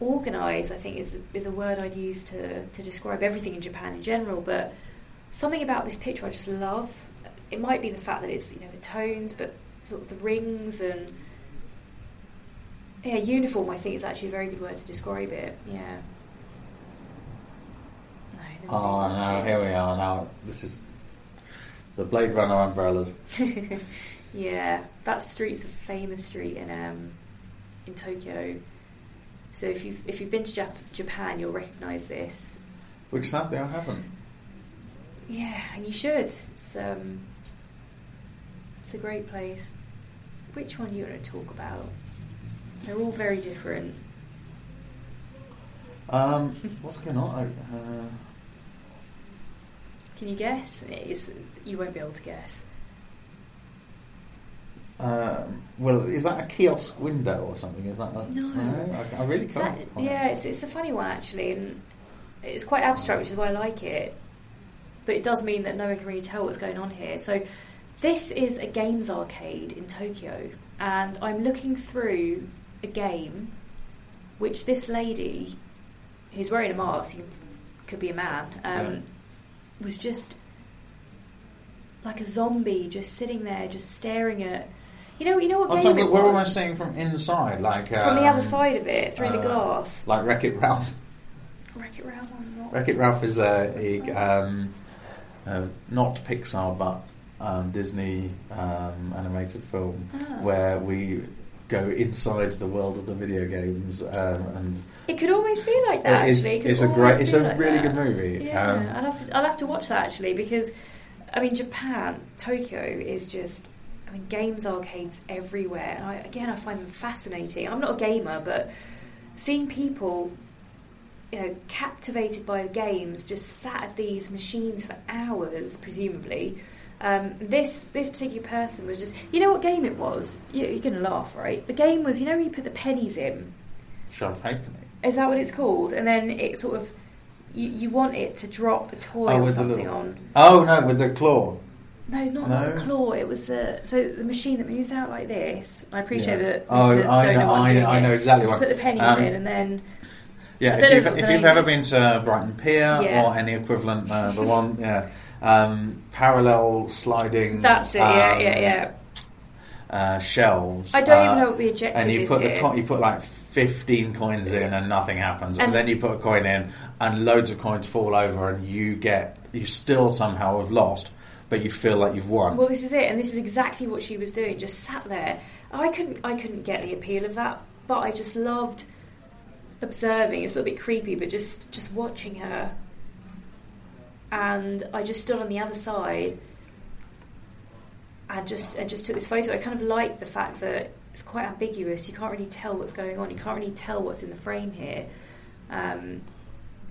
organised. I think is is a word I'd use to to describe everything in Japan in general. But something about this picture I just love. It might be the fact that it's you know the tones, but sort of the rings and yeah, uniform. I think is actually a very good word to describe it. Yeah. No, Oh no, here we are now. This is the Blade Runner umbrellas. yeah, that street's a famous street in um, in Tokyo. So if you've if you've been to Jap- Japan, you'll recognise this. Which sadly I haven't. Yeah, and you should. It's um, it's a great place. Which one do you want to talk about? They're all very different. Um, what's going on? I, uh, Can you guess? It's, you won't be able to guess. um, well, is that a kiosk window or something? Is that a, No. I, I really can't. that- yeah, it's, it's a funny one actually, and it's quite abstract, which is why I like it. But it does mean that no one can really tell what's going on here. So, this is a games arcade in Tokyo, and I'm looking through a game which this lady, who's wearing a mask, you could be a man, um, was just like a zombie, just sitting there, just staring at. You know, you know what Oh, game so it where am I was? seeing from inside? Like From the um, other side of it, through the uh, glass. Like Wreck It Ralph. Wreck It Ralph? Wreck It Ralph is a, a um, uh, not Pixar but um, Disney um, animated film Ah. where we go inside the world of the video games um, and It could almost be like that. It is- actually, It it's a great- it's a like really that. good movie. Yeah, Um, I'll have to. I'll have to watch that actually because, I mean, Japan, Tokyo is just. I mean, games arcades everywhere. And I, again, I find them fascinating. I'm not a gamer, but seeing people, you know, captivated by games, just sat at these machines for hours, presumably. Um, this this particular person was just. You know what game it was? You, you're going to laugh, right? The game was. You know, you put the pennies in. Halfpenny. Is that what it's called? And then it sort of you, you want it to drop a toy Oh, or with the something little- on. Oh no, with the claw. No, not, not the claw. It was the so the machine that moves out like this. I appreciate Yeah. that. Oh, listeners I don't know, know, what I'm I, doing I know here. exactly You what. put the pennies um, in, and then Yeah, if know you've, what the if you've name ever is. been to Brighton Pier Yeah. or any equivalent, uh, the one, yeah, um, parallel sliding. that's it. yeah, um, yeah, yeah. Uh, shelves. I don't uh, even know what the objective And you is put the co- you put like fifteen coins in and nothing happens, and, And- then you put a coin in and loads of coins fall over, and you get you still somehow have lost, but you feel like you've won. Well, this is it, and this is exactly what she was doing. Just sat there. I couldn't. I couldn't get the appeal of that, but I just loved observing. It's a little bit creepy, but just just watching her. And I just stood on the other side and just and just took this photo. I kind of like the fact that it's quite ambiguous. You can't really tell what's going on. You can't really tell what's in the frame here. Um,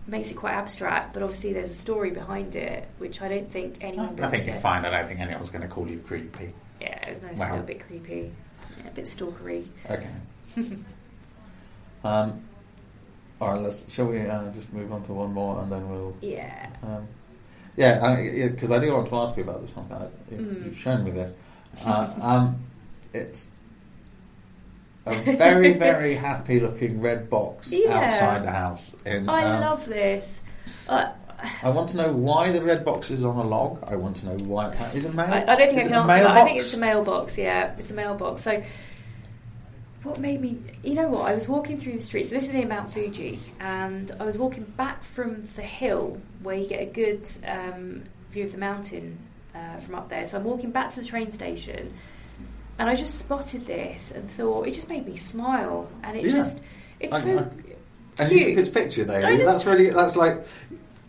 makes it quite abstract, but obviously there's a story behind it, which I don't think anyone. would I think you're fine. I don't think anyone's going to call you creepy. Yeah, no, it's Wow. a little bit creepy, yeah, a bit stalkery. Okay. um, all right. Let's. Shall we uh, just move on to one more, and then we'll. Yeah. Um, yeah, because I, do want to ask you about this one. You- Mm. You've shown me this. Uh, um, it's a very, very happy-looking red box Yeah. outside the house. In, I um, love this. Uh, I want to know why the red box is on a log. I want to know why it's is it mail. I, I don't think I can answer that. I think it's a mailbox. Yeah, it's a mailbox. So, what made me? You know what? I was walking through the streets. This is near Mount Fuji, and I was walking back from the hill where you get a good um, view of the mountain uh, from up there. So I'm walking back to the train station, and I just spotted this and thought it just made me smile, and it Yeah. just it's I- so I- And you took cute. picture there. That's really that's like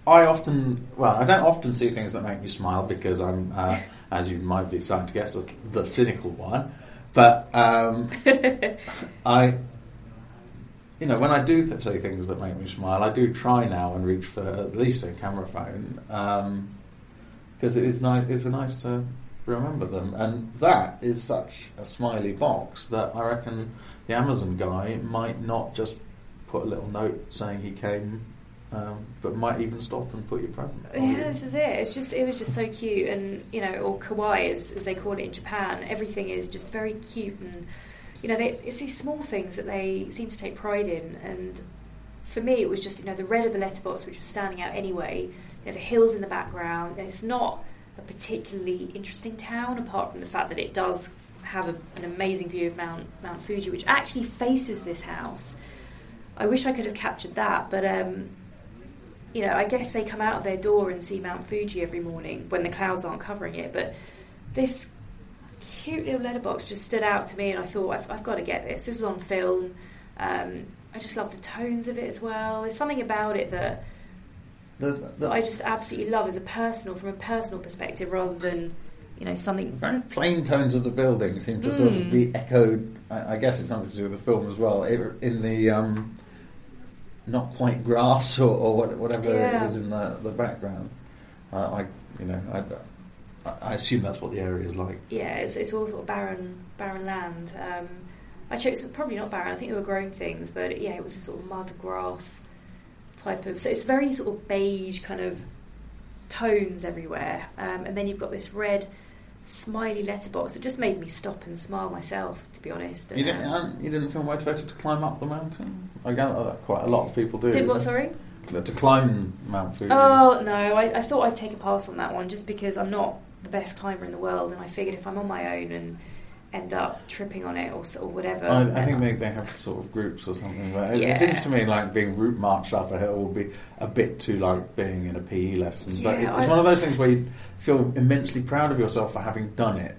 I often well I don't often see things that make me smile because I'm uh, as you might be starting to guess the cynical one, but um, I you know when I do th- say things that make me smile I do try now and reach for at least a camera phone because it is nice it's nice to remember them. And that is such a smiley box that I reckon the Amazon guy might not just put a little note saying he came, um, but might even stop and put your present. Yeah, this is it. It's just it was just so cute, and you know, or kawaii as, as they call it in Japan. Everything is just very cute, and you know, they, it's these small things that they seem to take pride in. And for me, it was just you know the red of the letterbox, which was standing out anyway. You know, the hills in the background. And it's not a particularly interesting town, apart from the fact that it does have a, an amazing view of Mount Mount Fuji, which actually faces this house. I wish I could have captured that, but um, you know, I guess they come out of their door and see Mount Fuji every morning when the clouds aren't covering it. But this cute little letterbox just stood out to me, and I thought, I've, I've got to get this. This was on film. Um, I just love the tones of it as well. There's something about it that, The, that the I just absolutely love as a personal, from a personal perspective, rather than you know something. very plain tones of the building seem to sort of Mm. be echoed. I, I guess it's something to do with the film as well. It, in the um, not quite grass or, or whatever Yeah. is in the, the background. Uh, I, you know, I, I assume that's what the area is like. Yeah, it's, it's all sort of barren, barren land. Um, I chose probably not barren. I think they were growing things, but yeah, it was a sort of mud grass type of. So it's very sort of beige kind of tones everywhere, um, and then you've got this red smiley letterbox. It just made me stop and smile myself, to be honest. You didn't, Um, um, you didn't feel motivated to climb up the mountain? I gather that quite a lot of people do. did what? Sorry. To climb Mount Fuji. Oh no, I, I thought I'd take a pass on that one just because I'm not the best climber in the world, and I figured if I'm on my own and end up tripping on it or, or whatever. I, I think they, they have sort of groups or something. But it, Yeah. it seems to me like being route marched up a hill will be a bit too like being in a PE lesson. but Yeah, it's, it's one of those things where you feel immensely proud of yourself for having done it,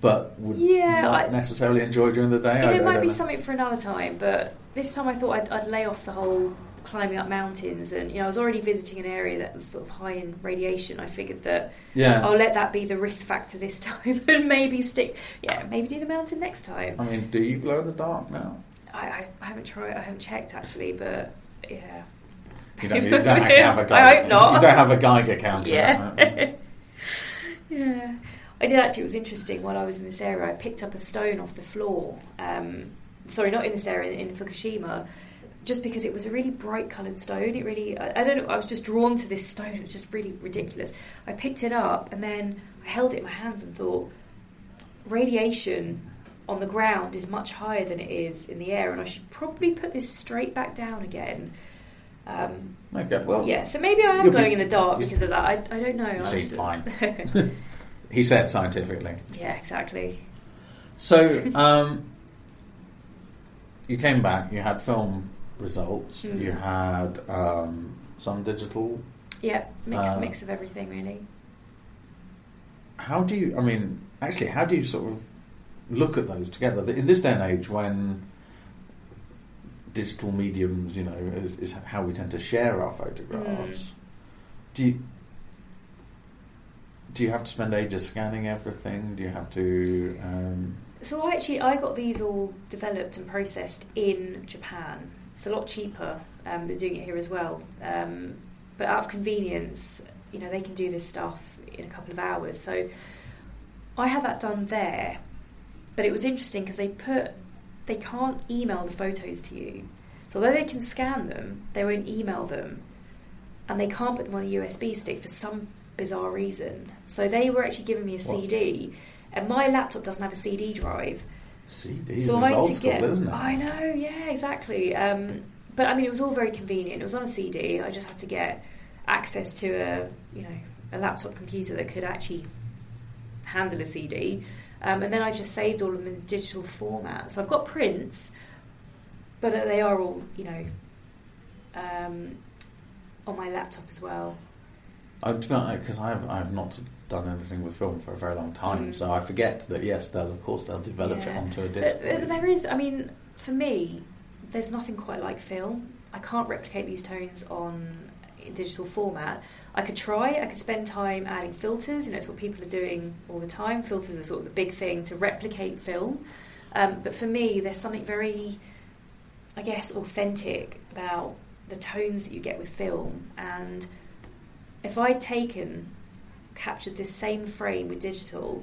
but would Yeah, not I- necessarily enjoy during the day. It might be know. something for another time, but this time I thought I'd, I'd lay off the whole climbing up mountains. And you know, I was already visiting an area that was sort of high in radiation. I figured that Yeah. I'll let that be the risk factor this time, and maybe stick. Yeah, maybe do the mountain next time. I mean, do you glow in the dark now? I, I, I haven't tried. I haven't checked actually, but yeah. You don't, you don't actually have a Geiger. I hope not. You don't have a Geiger counter. Yeah. yeah. I did actually, it was interesting while I was in this area, I picked up a stone off the floor. Um, sorry, not in this area, in Fukushima, just because it was a really bright coloured stone. It really, I, I don't know, I was just drawn to this stone. It was just really ridiculous. I picked it up and then I held it in my hands and thought, radiation on the ground is much higher than it is in the air, and I should probably put this straight back down again. Um, Okay, well, yeah, so maybe I am you'll be- glowing in the dark because of that. I, I don't know. You seem fine. he said scientifically. yeah, exactly. So, um, you came back, you had film results, Mm. you had um, some digital. Yeah, mix Uh, mix of everything really. How do you, I mean, actually, how do you sort of look at those together? In this day and age when digital mediums, you know, is, is how we tend to share our photographs, do you. Do you have to spend ages scanning everything? Do you have to? Um, So I actually I got these all developed and processed in Japan. It's a lot cheaper. Um, they're doing it here as well. Um, but out of convenience, you know, they can do this stuff in a couple of hours. So I had that done there. But it was interesting because they put they can't email the photos to you. So although they can scan them, they won't email them, and they can't put them on a USB stick for some bizarre reason. So they were actually giving me a What? CD, and my laptop doesn't have a CD drive. CDs so I had old to school, get. isn't it? I know, yeah, exactly. Um, but I mean, it was all very convenient. It was on a CD. I just had to get access to a you know a laptop computer that could actually handle a CD. Um, and then I just saved all of them in digital format. So I've got prints, but they are all you know um, on my laptop as well. I because I have I have not done anything with film for a very long time, Mm. so I forget that yes, they'll of course they'll develop it Yeah. onto a disc. there is, I mean, for me, there's nothing quite like film. I can't replicate these tones on digital format. I could try. I could spend time adding filters. You know, it's what people are doing all the time. Filters are sort of the big thing to replicate film. Um, but for me, there's something very, I guess, authentic about the tones that you get with film. And if I'd taken, captured this same frame with digital,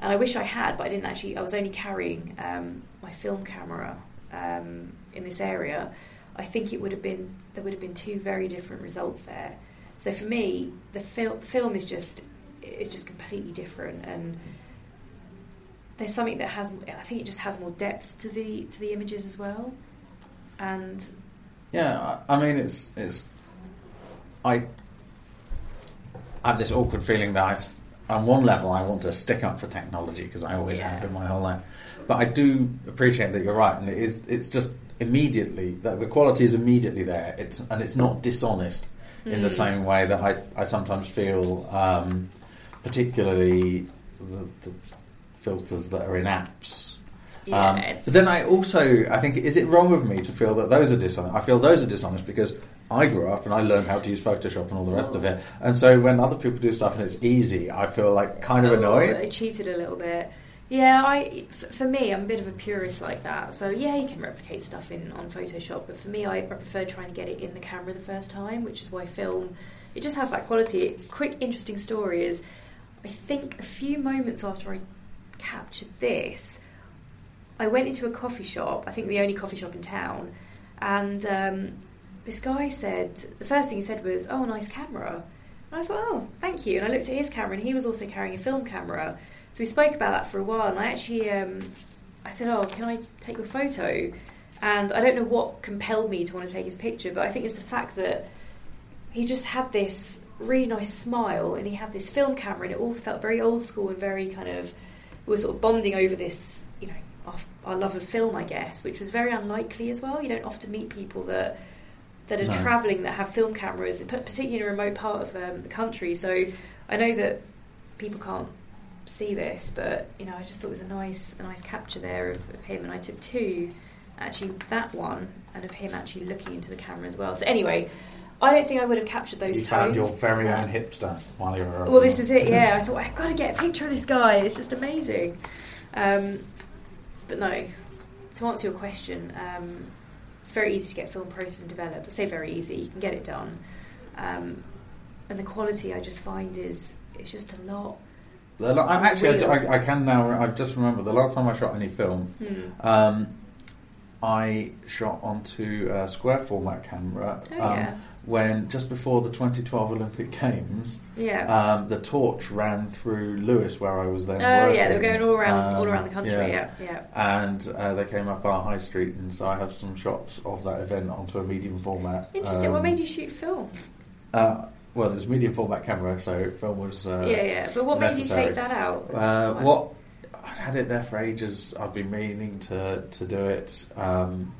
and I wish I had, but I didn't actually. I was only carrying um, my film camera um, in this area. I think it would have been there would have been two very different results there. So for me, the fil- film is just is just completely different, and there's something that has. I think it just has more depth to the to the images as well. And Yeah, I, I mean it's it's I I have this awkward feeling that I, on one level I want to stick up for technology because I always Yeah. have in my whole life, but I do appreciate that you're right, and it is it's just immediately that the quality is immediately there. It's and it's not dishonest in the Mm. same way that I I sometimes feel, um, particularly the, the filters that are in apps. yeah, Um, but then I also, I think, is it wrong of me to feel that those are dishonest? I feel those are dishonest because I grew up and I learned how to use Photoshop and all the rest of it. And so when other people do stuff and it's easy, I feel like kind of Oh, annoyed. I cheated a little bit. Yeah, I for me, I'm a bit of a purist like that. So yeah, you can replicate stuff in on Photoshop, but for me, I, I prefer trying to get it in the camera the first time, which is why film it just has that quality. Quick, interesting story is, I think a few moments after I captured this, I went into a coffee shop. I think the only coffee shop in town, and um, this guy said the first thing he said was, "Oh, nice camera." And I thought, "Oh, thank you." And I looked at his camera, and he was also carrying a film camera. So we spoke about that for a while, and I actually, um, I said, "Oh, can I take your photo?" And I don't know what compelled me to want to take his picture, but I think it's the fact that he just had this really nice smile, and he had this film camera, and it all felt very old school and very kind of we were sort of bonding over this, you know, our, our love of film, I guess, which was very unlikely as well. You don't often meet people that that are No. travelling that have film cameras, particularly in a remote part of um, the country. So I know that people can't see this, but you know, I just thought it was a nice, a nice capture there of, of him, and I took two, actually that one, and of him actually looking into the camera as well. So anyway, I don't think I would have captured those you tones. found your very own hipster while you were. well, this is it. Yeah, I thought I've got to get a picture of this guy. It's just amazing. Um, but no, to answer your question, um, it's very easy to get film processed and developed. I say very easy. You can get it done, um, and the quality I just find is it's just a lot. I'm actually, I, I can now. I've just remembered the last time I shot any film. Hmm. Um, I shot onto a square format camera Oh, um, yeah. When just before the 2012 Olympic Games, Yeah. um, the torch ran through Lewes, where I was then. Oh yeah, they were going all around, all Um, around the country. Yeah, yeah. And uh, they came up our high street, and so I have some shots of that event onto a medium format. Interesting. what um, made you shoot film? Uh, well, it was medium format camera, so film was. Uh, yeah, yeah. But what made you necessary. take that out? Uh, what I'd had it there for ages. I've been meaning to to do it, um,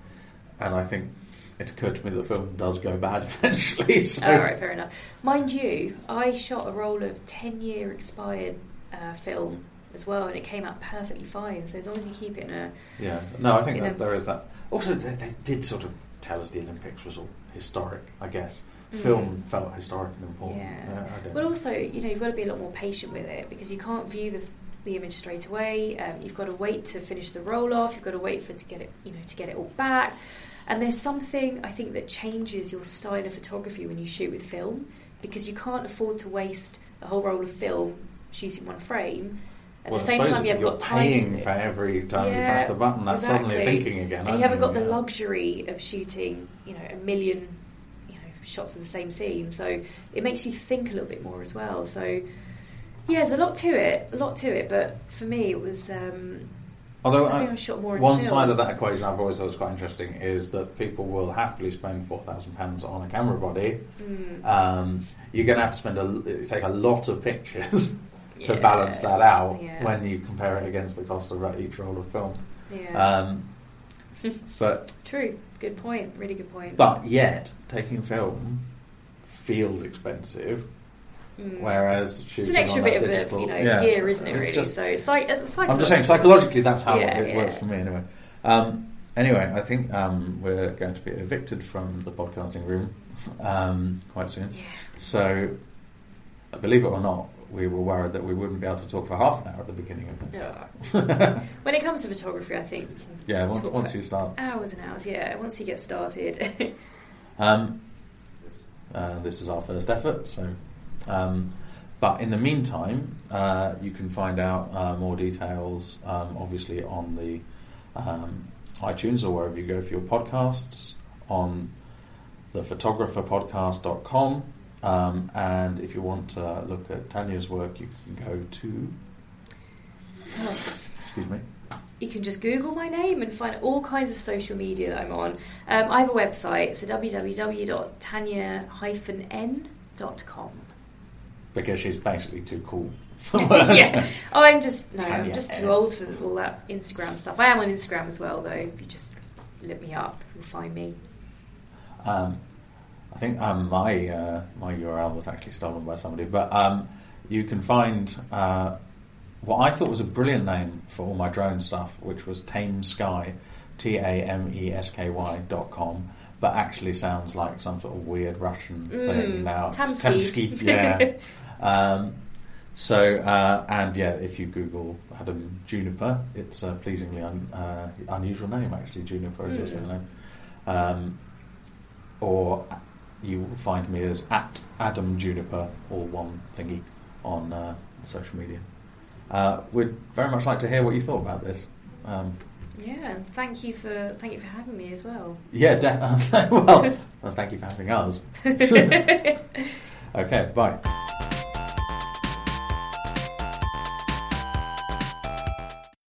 and I think it occurred to me that the film does go bad eventually. So All right, fair enough. Mind you, I shot a roll of ten-year expired uh, film as well, and it came out perfectly fine. So as long as you keep it in a yeah, no, I think that know- there is that. Also, they, they did sort of tell us the Olympics was all historic. I guess Mm. film felt historic and important. Yeah. Don't But also, you know, you've got to be a lot more patient with it because you can't view the, the image straight away. Um, you've got to wait to finish the roll off. You've got to wait for it to get it, you know, to get it all back. And there's something I think that changes your style of photography when you shoot with film because you can't afford to waste a whole roll of film shooting one frame. At Well, the same time, you haven't got time. paying for every time you press the button. That's suddenly exactly. thinking again. and you haven't got the Yeah. luxury of shooting, you know, a million, you know, shots of the same scene. So it makes you think a little bit more as well. So yeah, there's a lot to it, a lot to it. But for me, it was um, Although I think I- I shot more in one side of that equation I've always thought was quite interesting is that people will happily spend four thousand pounds on a camera body. Mm. Um, you're going to have to spend a take a lot of pictures to Yeah. balance that out Yeah. when you compare it against the cost of each roll of film. Yeah. Um, but True. Good point. Really good point. but yet taking film feels expensive, Mm. whereas it's an extra on bit of digital, a, you know yeah. gear, isn't it? Really. just- so it's like it's like I'm just saying psychologically that's how Yeah, it works yeah. for me anyway. Um, anyway, I think um, we're going to be evicted from the podcasting room um, quite soon. Yeah. So, believe it or not, we were worried that we wouldn't be able to talk for half an hour at the beginning of it. Yeah. when it comes to photography, I think Yeah, once, once you start. hours and hours. Yeah, once you get started. Um, uh, this is our first effort, so. Um, but in the meantime, uh, you can find out uh, more details, um, obviously, on the um, iTunes or wherever you go for your podcasts, on the photographerpodcast.com. Um, and if you want to look at Tanya's work, you can go to. Excuse me. you can just Google my name and find all kinds of social media that I'm on. Um, I have a website. It's www.tanya-n.com. Because she's basically too cool. yeah. Oh, I'm just no, I'm just too old for all that Instagram stuff. I am on Instagram as well, though. If you just look me up, you'll find me. Um, I think um, my uh, my URL was actually stolen by somebody, but um, you can find uh, what I thought was a brilliant name for all my drone stuff, which was Tame Sky, T A M E S K Y dot com, but actually sounds like some sort of weird Russian Mm, thing now. Tamsky, yeah. um, so uh, and yeah, if you Google Adam Juniper, it's a pleasingly un, uh, unusual name actually. Juniper is a Mm. surname. Um, or you will find me as at Adam Juniper, or one thingy, on uh, social media. Uh, we'd very much like to hear what you thought about this. Um, Yeah, thank you for thank you for having me as well. yeah, de- well, well, thank you for having us. okay, bye.